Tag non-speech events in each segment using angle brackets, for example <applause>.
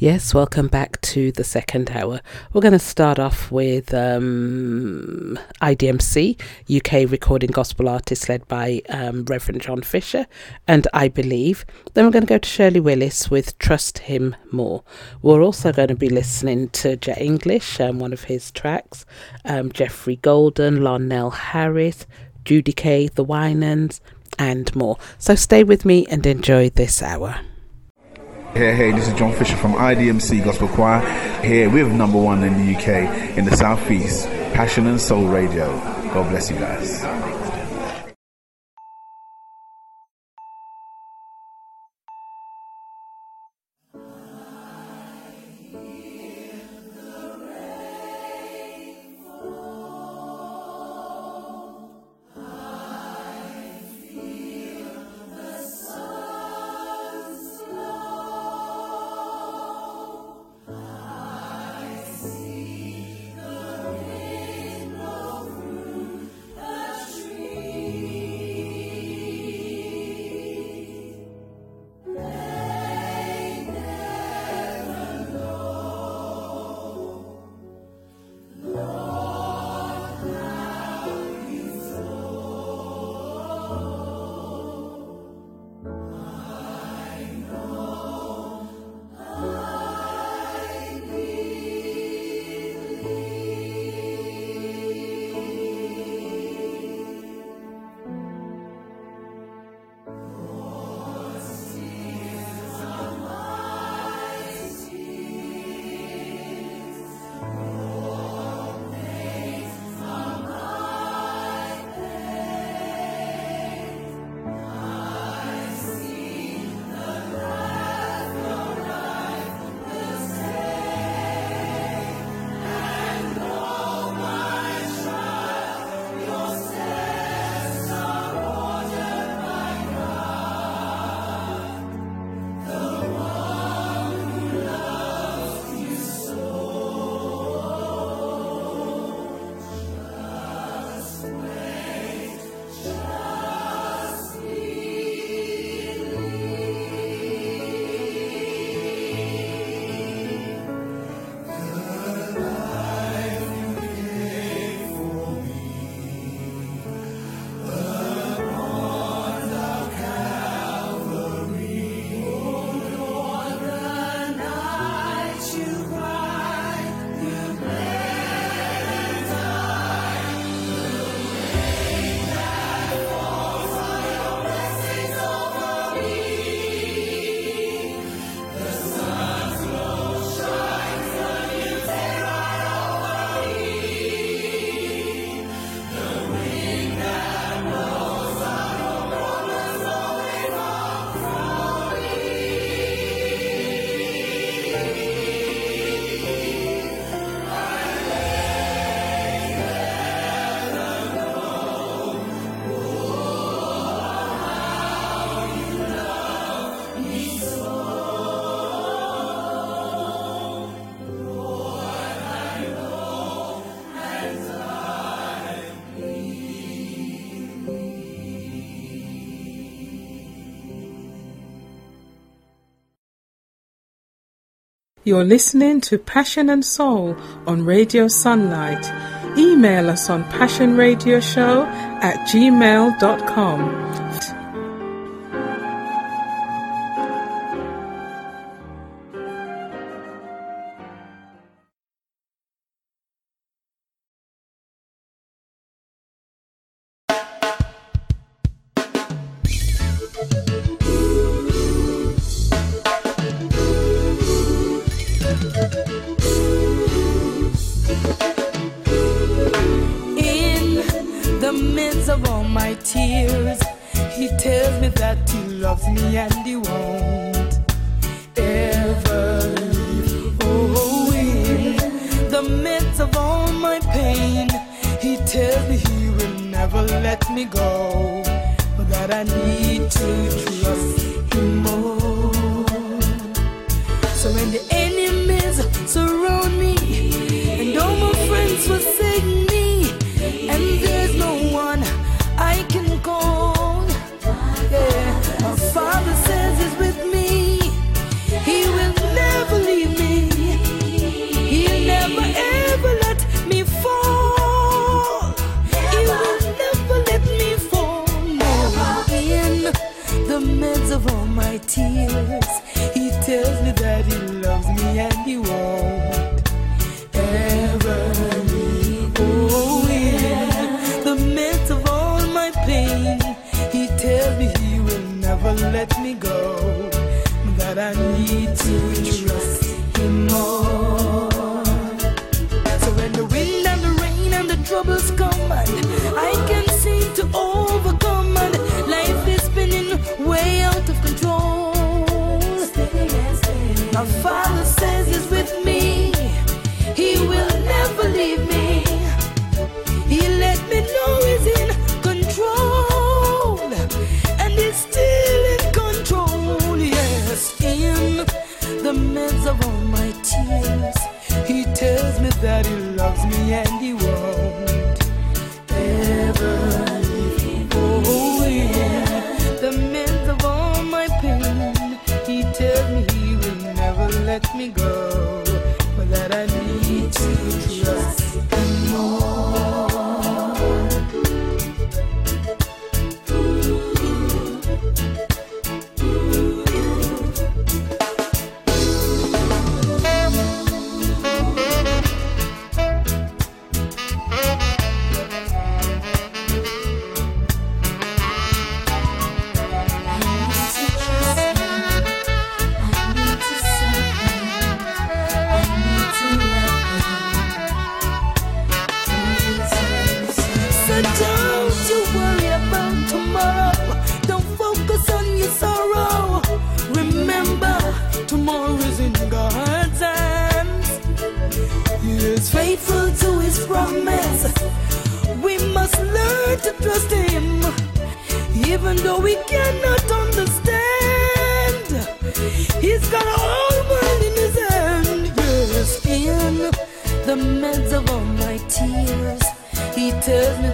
Yes, welcome back to the second hour. We're going to start off with um, IDMC, UK recording gospel artist led by um, Reverend John Fisher, and I Believe. Then we're going to go to Shirley Willis with Trust Him More. We're also going to be listening to Jet English, um, one of his tracks, um, Jeffrey Golden, Lonell Harris, Judy Kay, The Winans, and more. So stay with me and enjoy this hour. Hey, hey, this is John Fisher from IDMC Gospel Choir here with number one in the UK in the Southeast, Passion and Soul Radio. God bless you guys. You're listening to Passion and Soul on Radio Sunlight. Email us on passionradioshow at gmail.com. promise. We must learn to trust him, even though we cannot understand. He's got all world in his hand. Yes, in the midst of all my tears, he tells me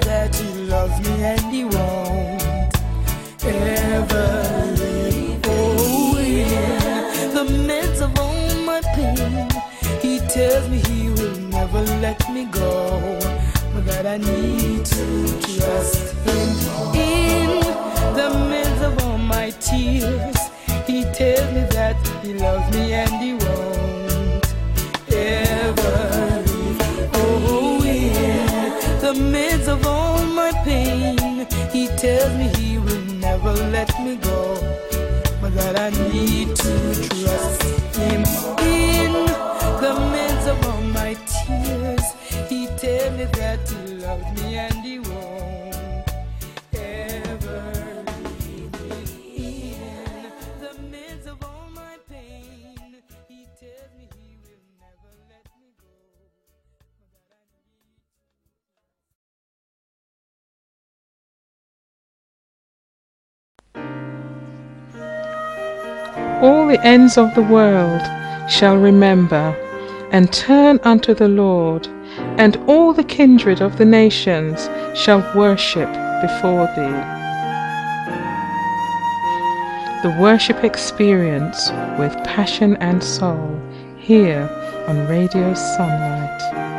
I need to trust him. In the midst of all my tears, he tells me that he loves me and he won't ever leave. Oh, in the midst of all my pain, he tells me he will never let me go. But that I need to trust the ends of the world shall remember and turn unto the Lord, and all the kindred of the nations shall worship before thee. The worship experience with passion and soul here on Radio Sunlight.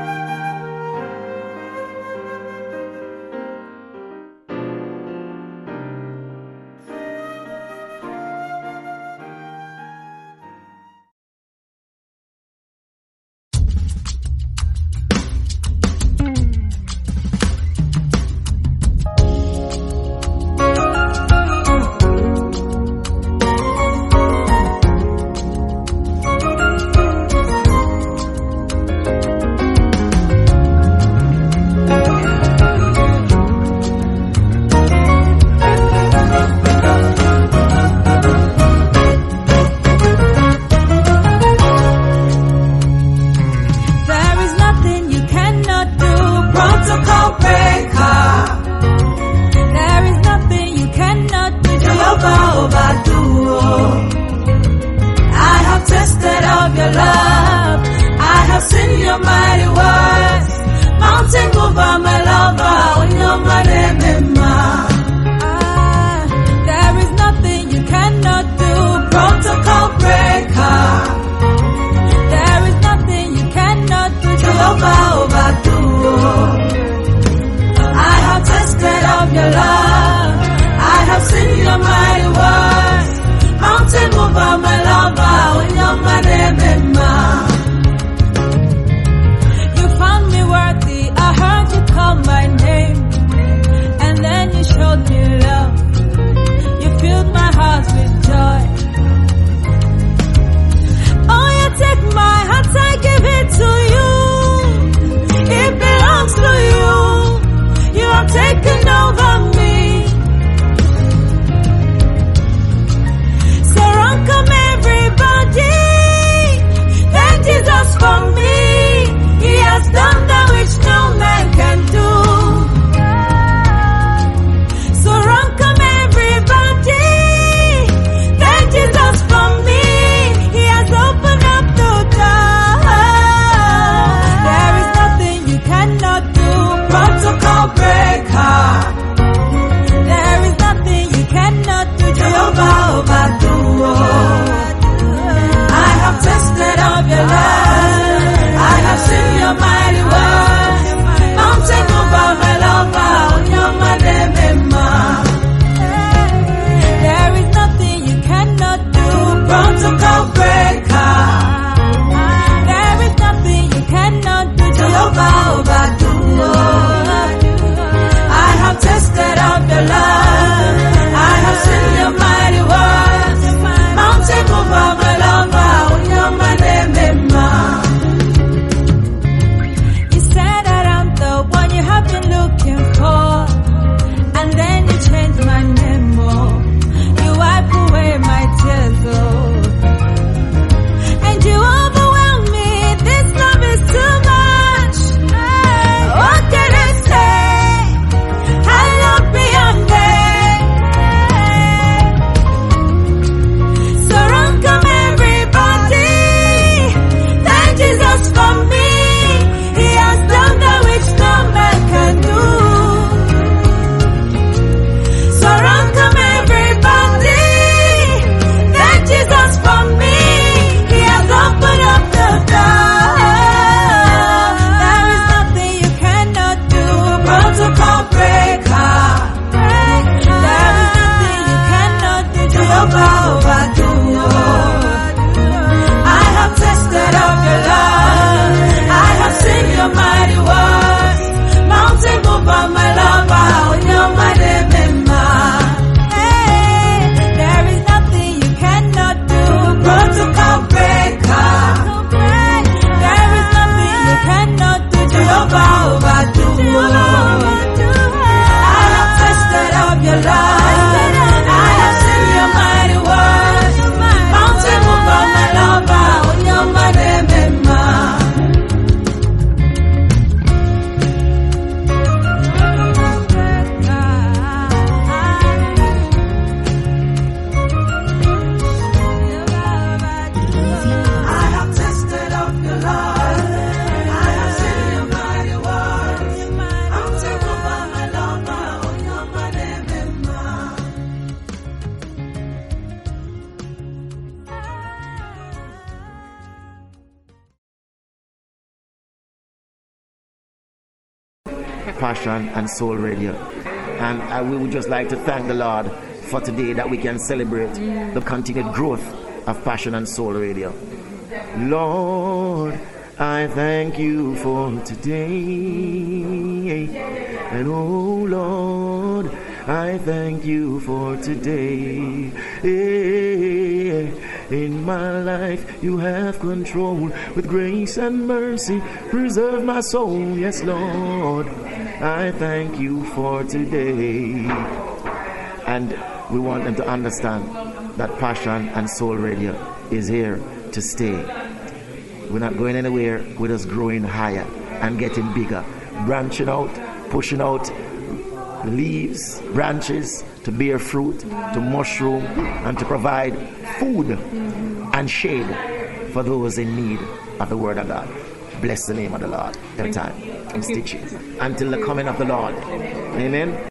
Soul Radio. And I, we would just like to thank the Lord for today that we can celebrate the continued growth of Passion and Soul Radio. Lord, I thank you for today. And oh Lord, I thank you for today. Eh, in my life, you have control with grace and mercy. Preserve my soul, yes, Lord. I thank you for today. And we want them to understand that Passion and Soul Radio is here to stay. We're not going anywhere, we're just growing higher and getting bigger, branching out, pushing out leaves, branches to bear fruit, to mushroom, and to provide food and shade for those in need of the Word of God. Bless the name of the Lord every time and stitch it until the coming of the Lord. Amen.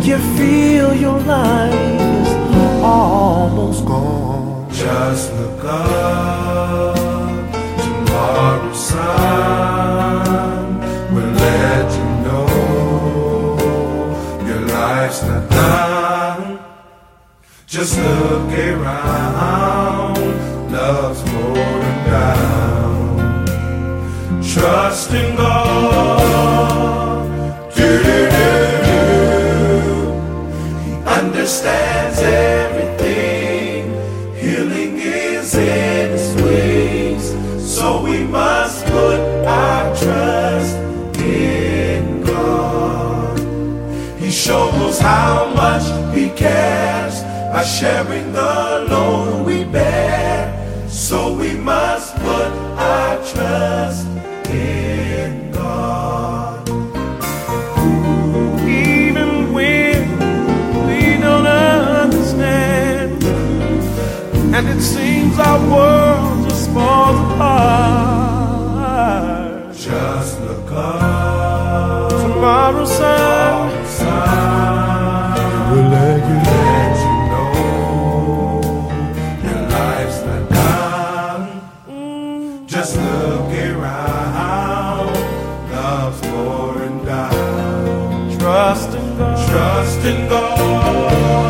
make you feel your life is almost gone. Just look up, tomorrow's sun will let you know your life's not done. Just look around, love's pouring down. Trust in God. shows how much He cares by sharing the load we bear. So we must put our trust in God. Even when we don't understand, and it seems our world just falls apart. Just look up. Tomorrow's sun. trust in God.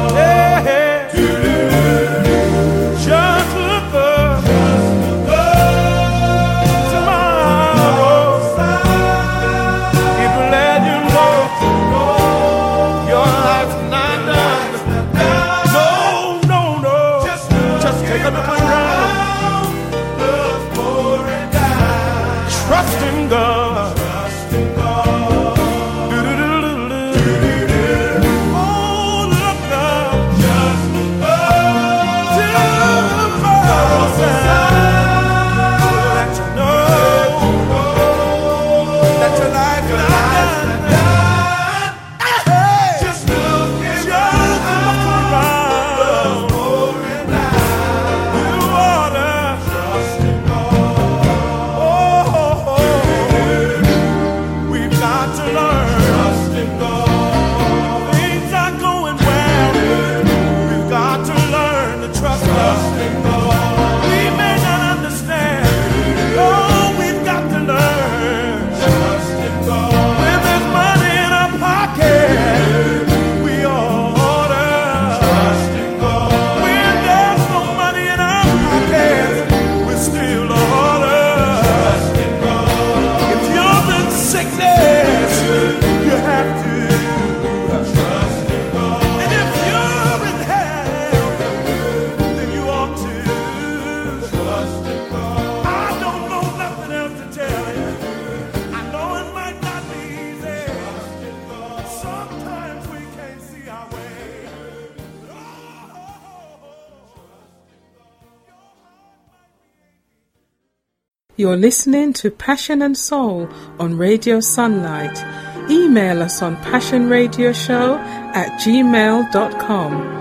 You're listening to Passion and Soul on Radio Sunlight. Email us on passionradioshow at gmail.com.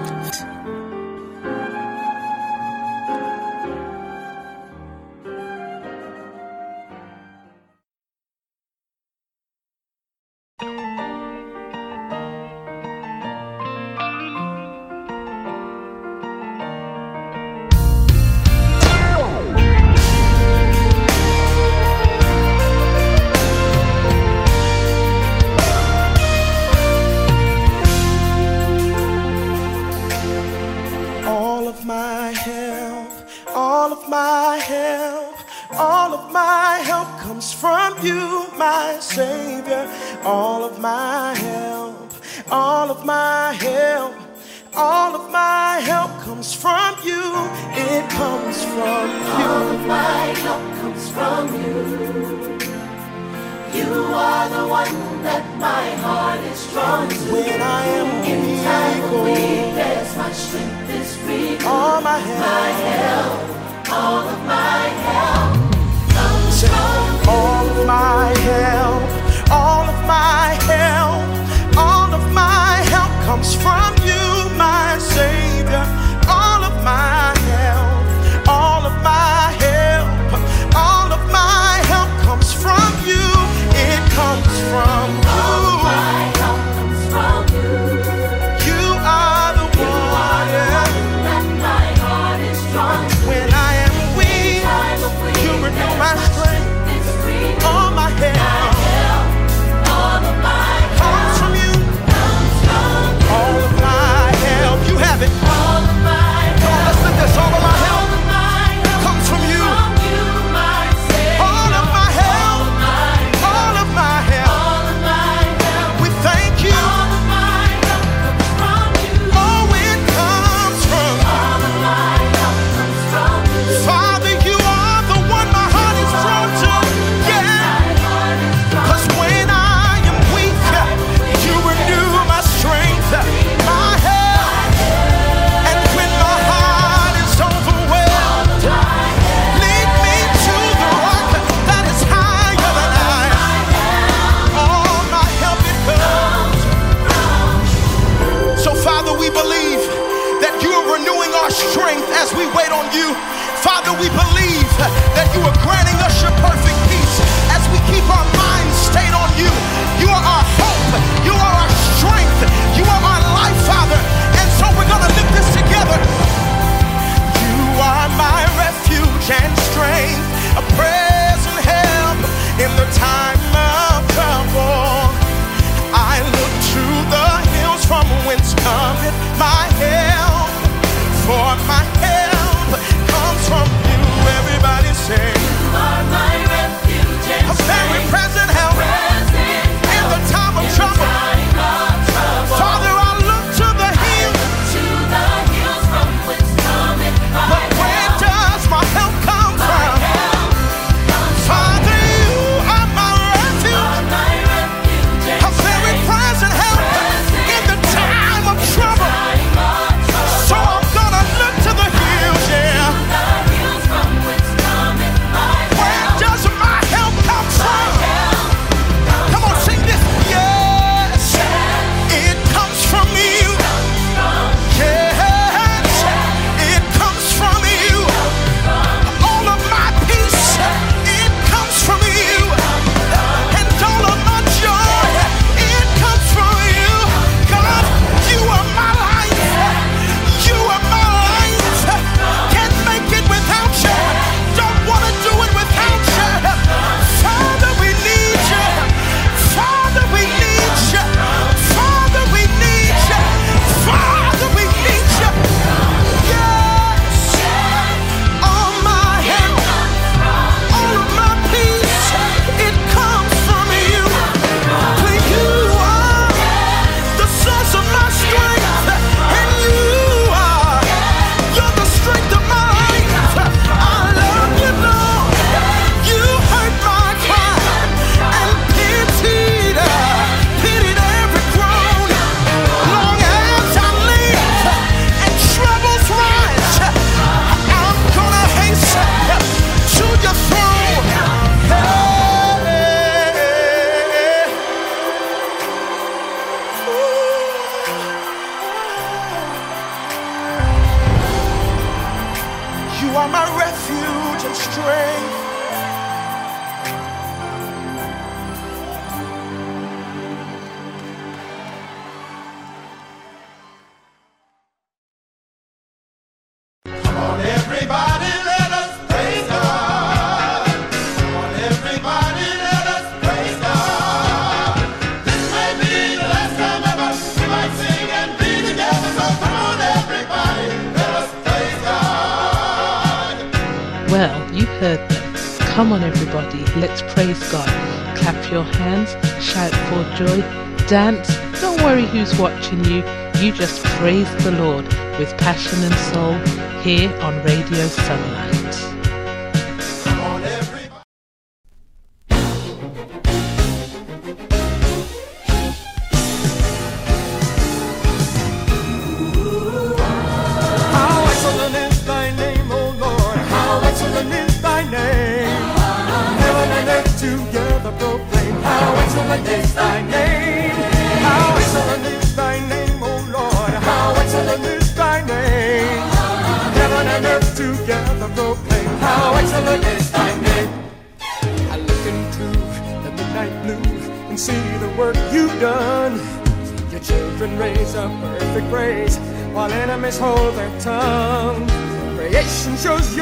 who's watching you, you just praise the Lord with passion and soul here on Radio Sunlight.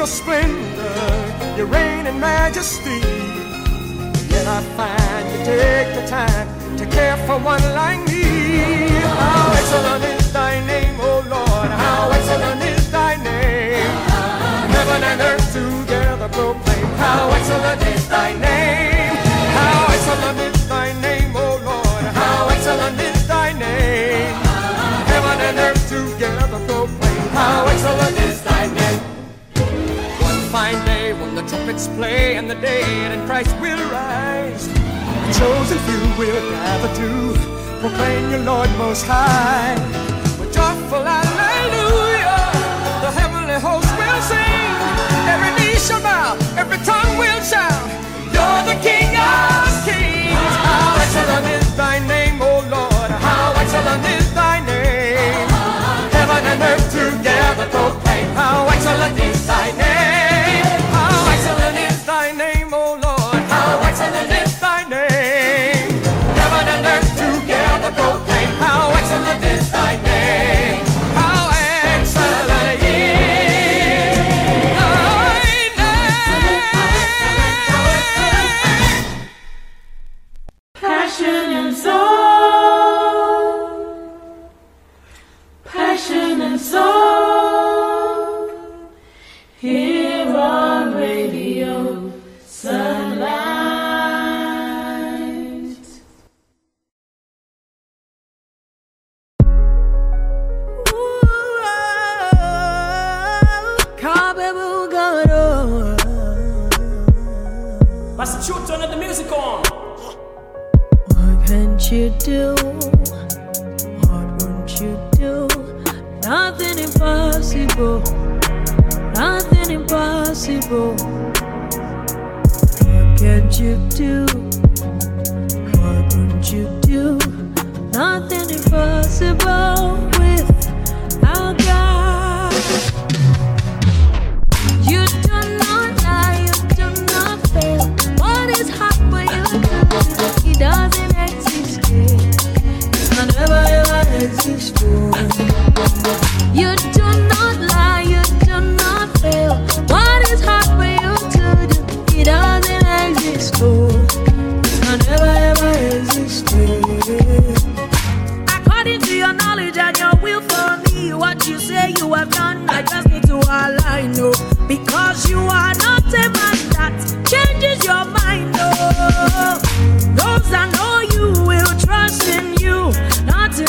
splendor, Your reign and majesty. Yet I find you take the time to care for one like me. How excellent is thy name, O Lord, how excellent is thy name. Heaven and earth together proclaim, how excellent is thy name. prophets play, and the dead in Christ will rise. The chosen few will gather to proclaim your Lord most high. With joyful hallelujah, the heavenly host will sing. Every knee shall bow, every tongue will shout. You're the King of Kings. How excellent is thy name, O Lord. How excellent is thy name. Heaven and earth together proclaim how excellent is thy name.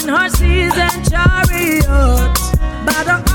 horses and chariots, but. the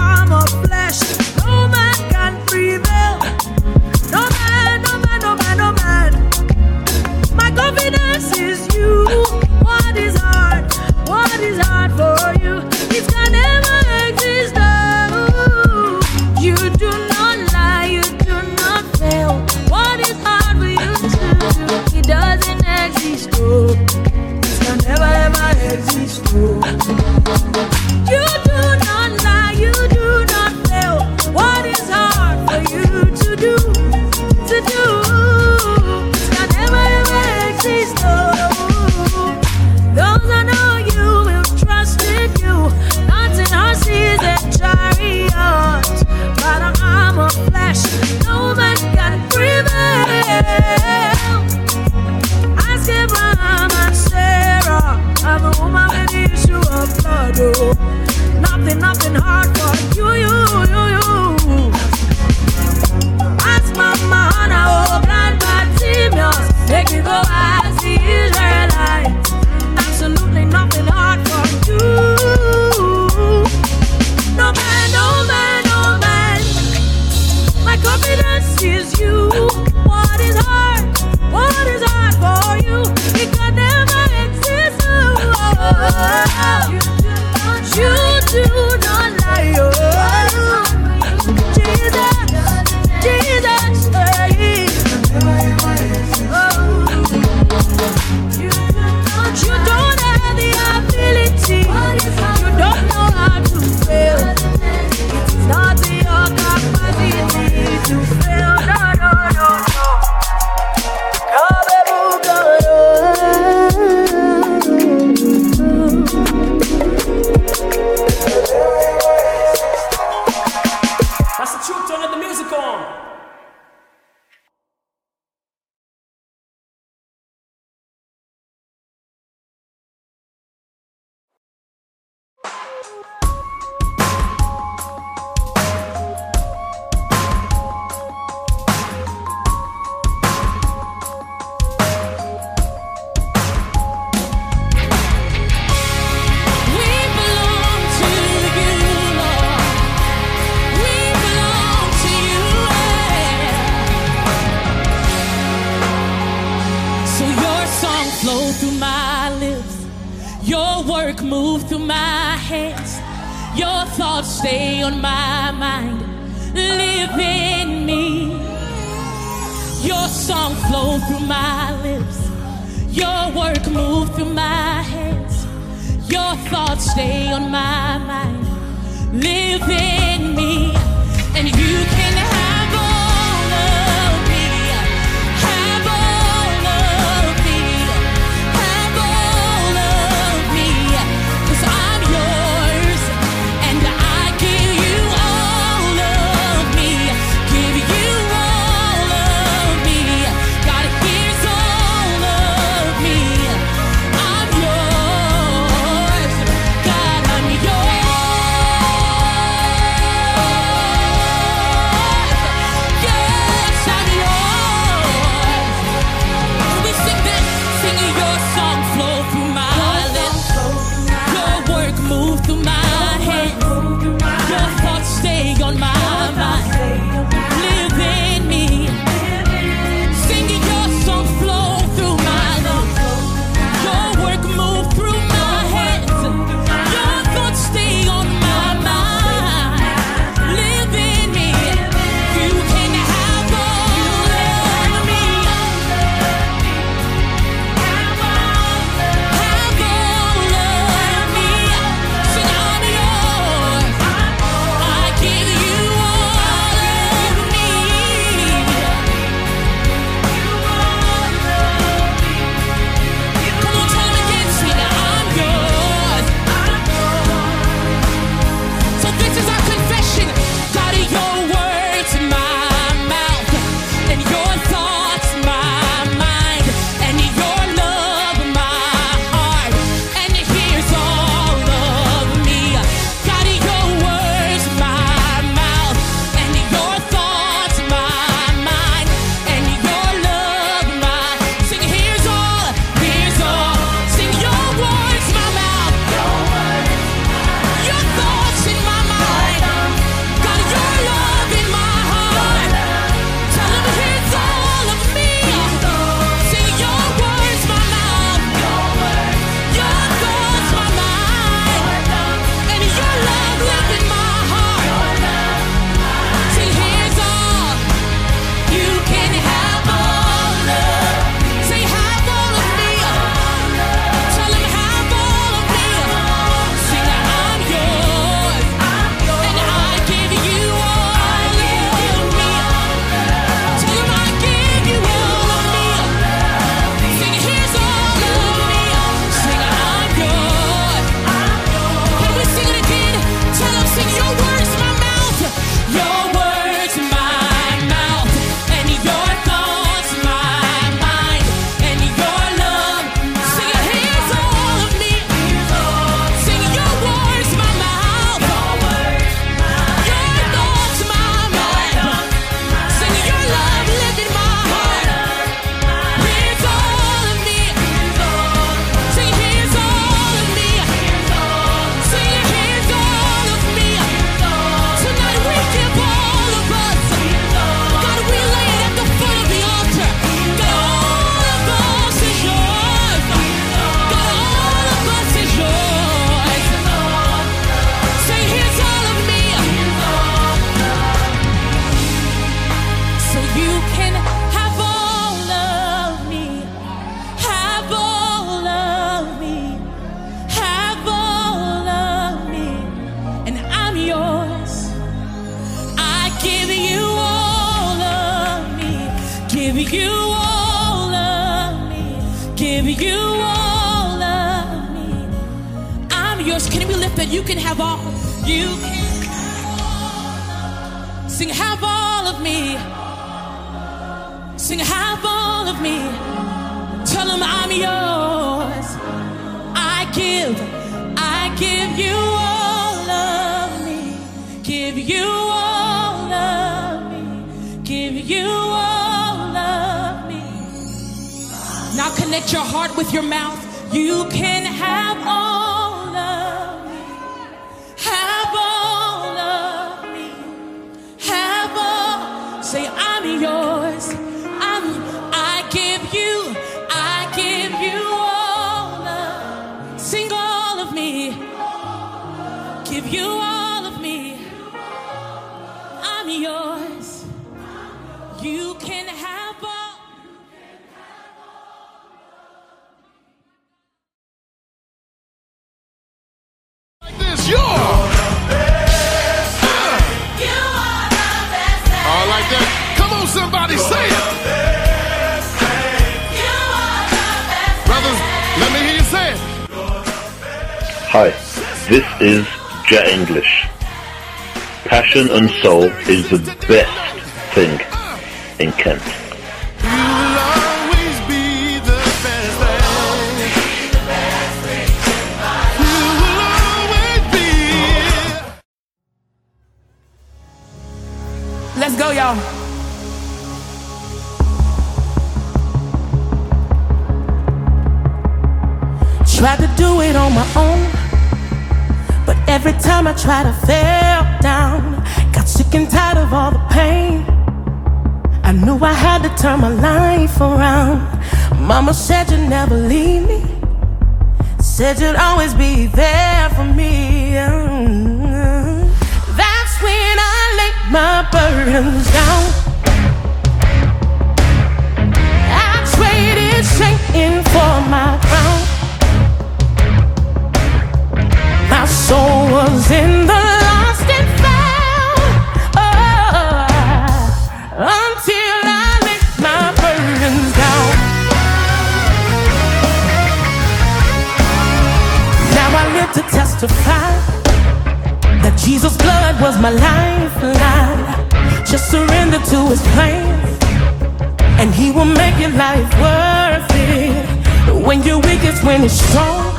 Hi, this is Jet English. Passion and soul is the best thing in Kent. Let's go, y'all. Tried to do it on my own, every time I tried, I fell down. Got sick and tired of all the pain. I knew I had to turn my life around. Mama said you'd never leave me, said you'd always be there for me. That's when I laid my burdens down. I traded shame for my crown. Soul was in the lost and found. Oh, until I let my burdens down. Now I live to testify that Jesus' blood was my lifeline. Just surrender to His plan, and He will make your life worth it. When you're weak, it's when it's strong.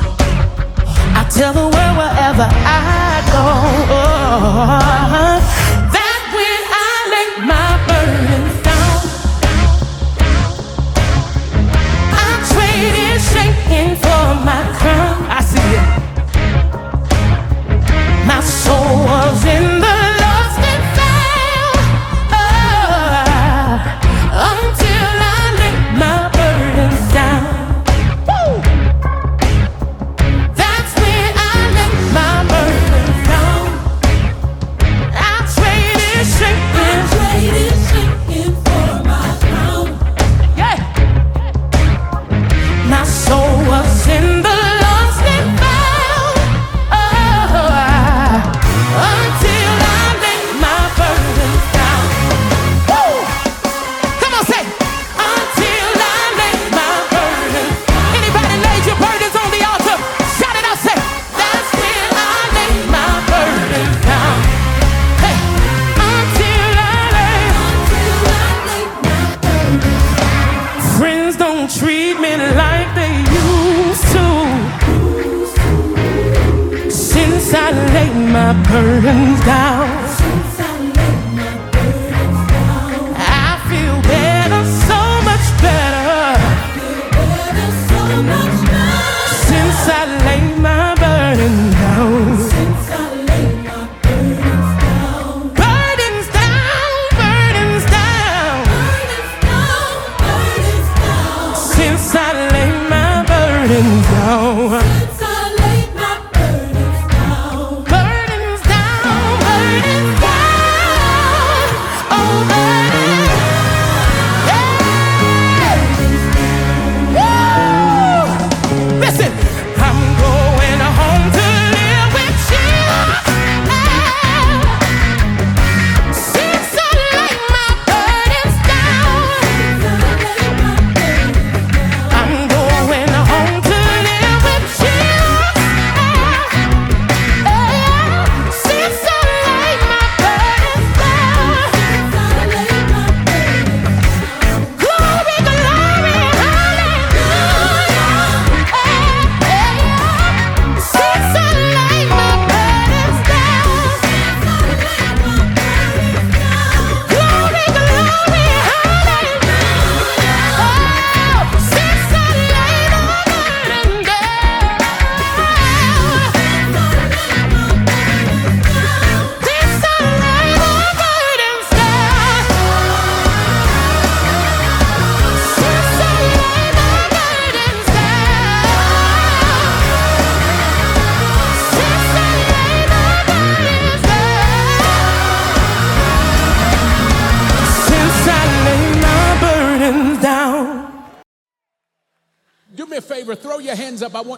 Tell the world wherever I go. That when I lay my burdens down, I traded shame for my crown. I see it.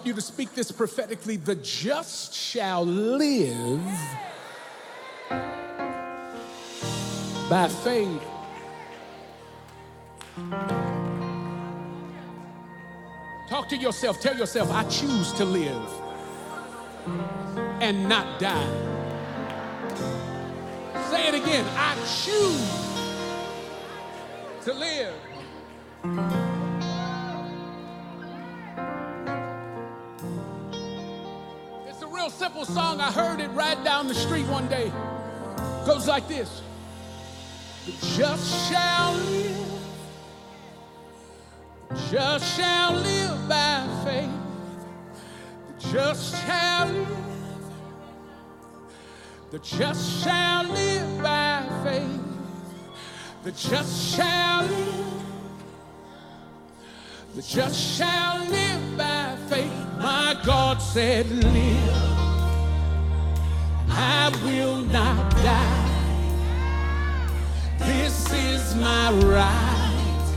You to speak this prophetically. The just shall live by faith. Talk to yourself. Tell yourself, I choose to live and not die. Say it again. I choose to live. Simple song. I heard it right down the street one day. Goes like this. The just shall live. Just shall live by faith. The just shall live. The just shall live by faith. The just shall live. The just shall live by faith. My God said, Live. I will not die. This is my right.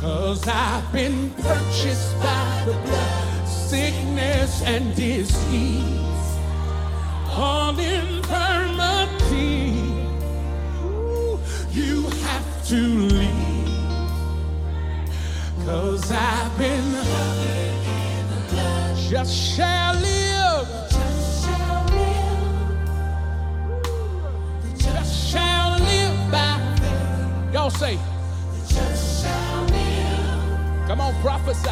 Cause I've been purchased by the blood, sickness and disease, all infirmity. Ooh, You have to leave. Cause I've been just shall live. Y'all say, Come on, prophesy.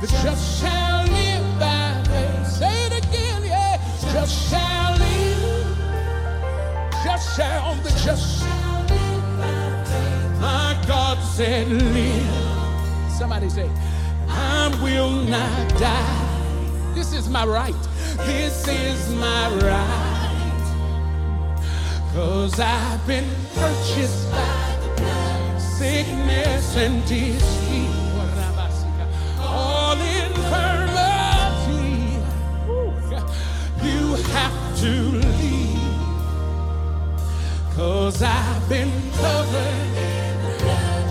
The just shall live by faith. Say it again, yeah. Just shall live. Just shall, the just Shall live by faith. My God said, live. Somebody say, I will not die. This is my right. This is my right. Cause I've been purchased by the sickness and disease. All infirmity. You have to leave. Cause I've been covered.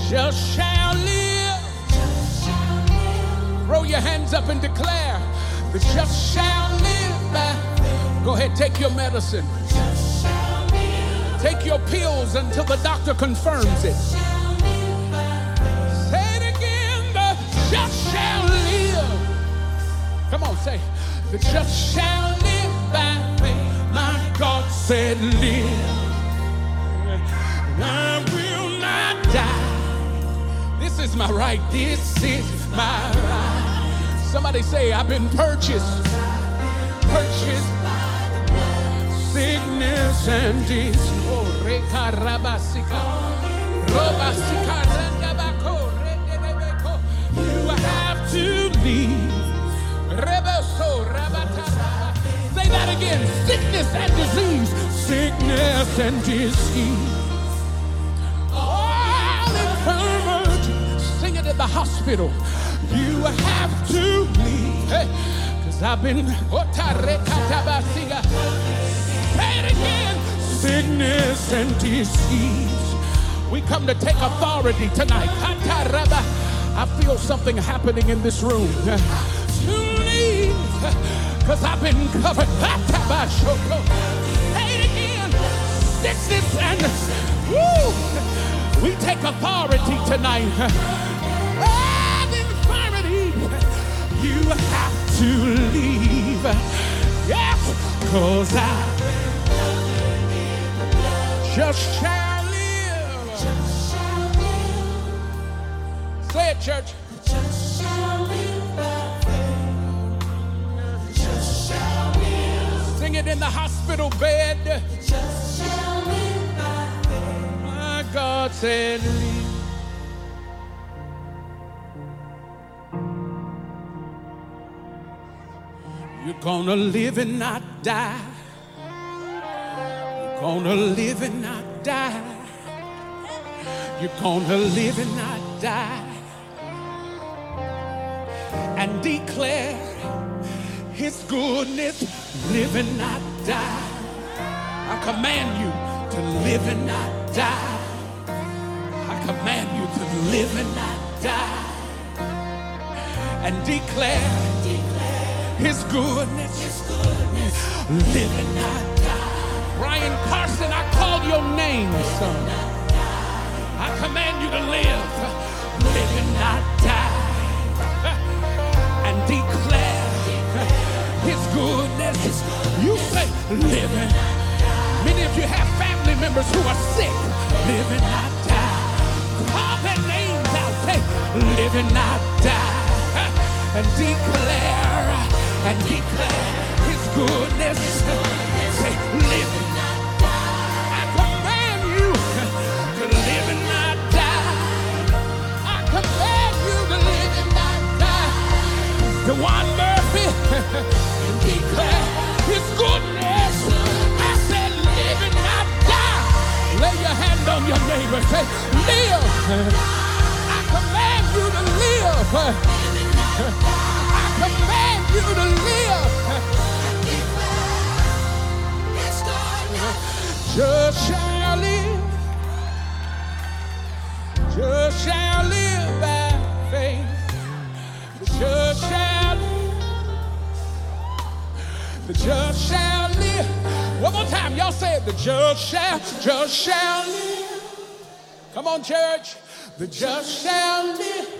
Just shall live. Throw your hands up and declare the just shall live. Go ahead, take your medicine. Take your pills until the doctor confirms it. Come on, say, the just shall live by faith. My God said, live. I will not die. This is my right. This is my right. Somebody say, I've been purchased. Purchased by sickness and disease. Oh. You have to leave. That again. Sickness and disease. Sickness and disease. All infirmity. Sing it in the hospital. You have to leave. Cause I've been Say it again. Sickness and disease. We come to take authority tonight. I feel something happening in this room. To leave. Cause I've been covered. Katabashoko. Say it again. Sickness and woo. We take authority tonight. All infirmity. You have to leave. Yes, cause I just shall live. Say it, church. In the hospital bed. Just shall live by faith. My God said, leave. You're gonna live and not die. You're gonna live and not die. You're gonna live and not die. And declare his goodness, live and not die. I command you to live and not die. I command you to live and not die. and declare his goodness. Live and not die. Brian Carson, I call your name, son. I command you to live, live and not die, <laughs> and declare his goodness. You say, living. Many of you have family members who are sick, live and not die. Call their names out, say, live and not die, and declare, and declare his goodness. Say, die. I command you to live and not die. I command you to live and not die. Dewan Murphy, on. Say, live. I command you to live. I command you to live. Just shall live. Just shall live by faith. Just shall live. The just shall live. One more time, y'all say it. The just shall, just shall live. Come on, church. The just shall live.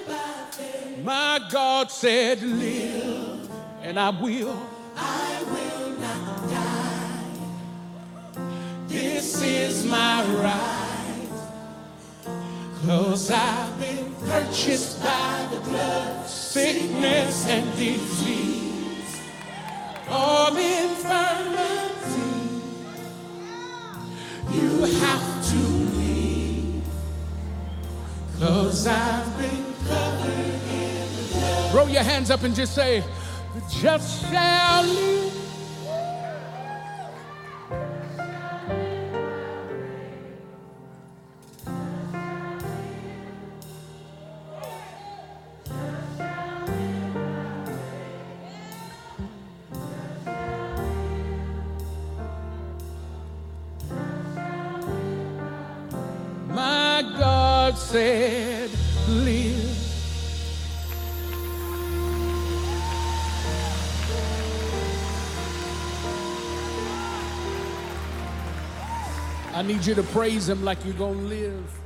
My God said, live, and I will. I will not die. This is my right. Cause I've been purchased by the blood, sickness and disease, all infirmity. You have to cause I've been covered in the blood. Throw your hands up and just say, just shall live. I need you to praise him like you're going to live.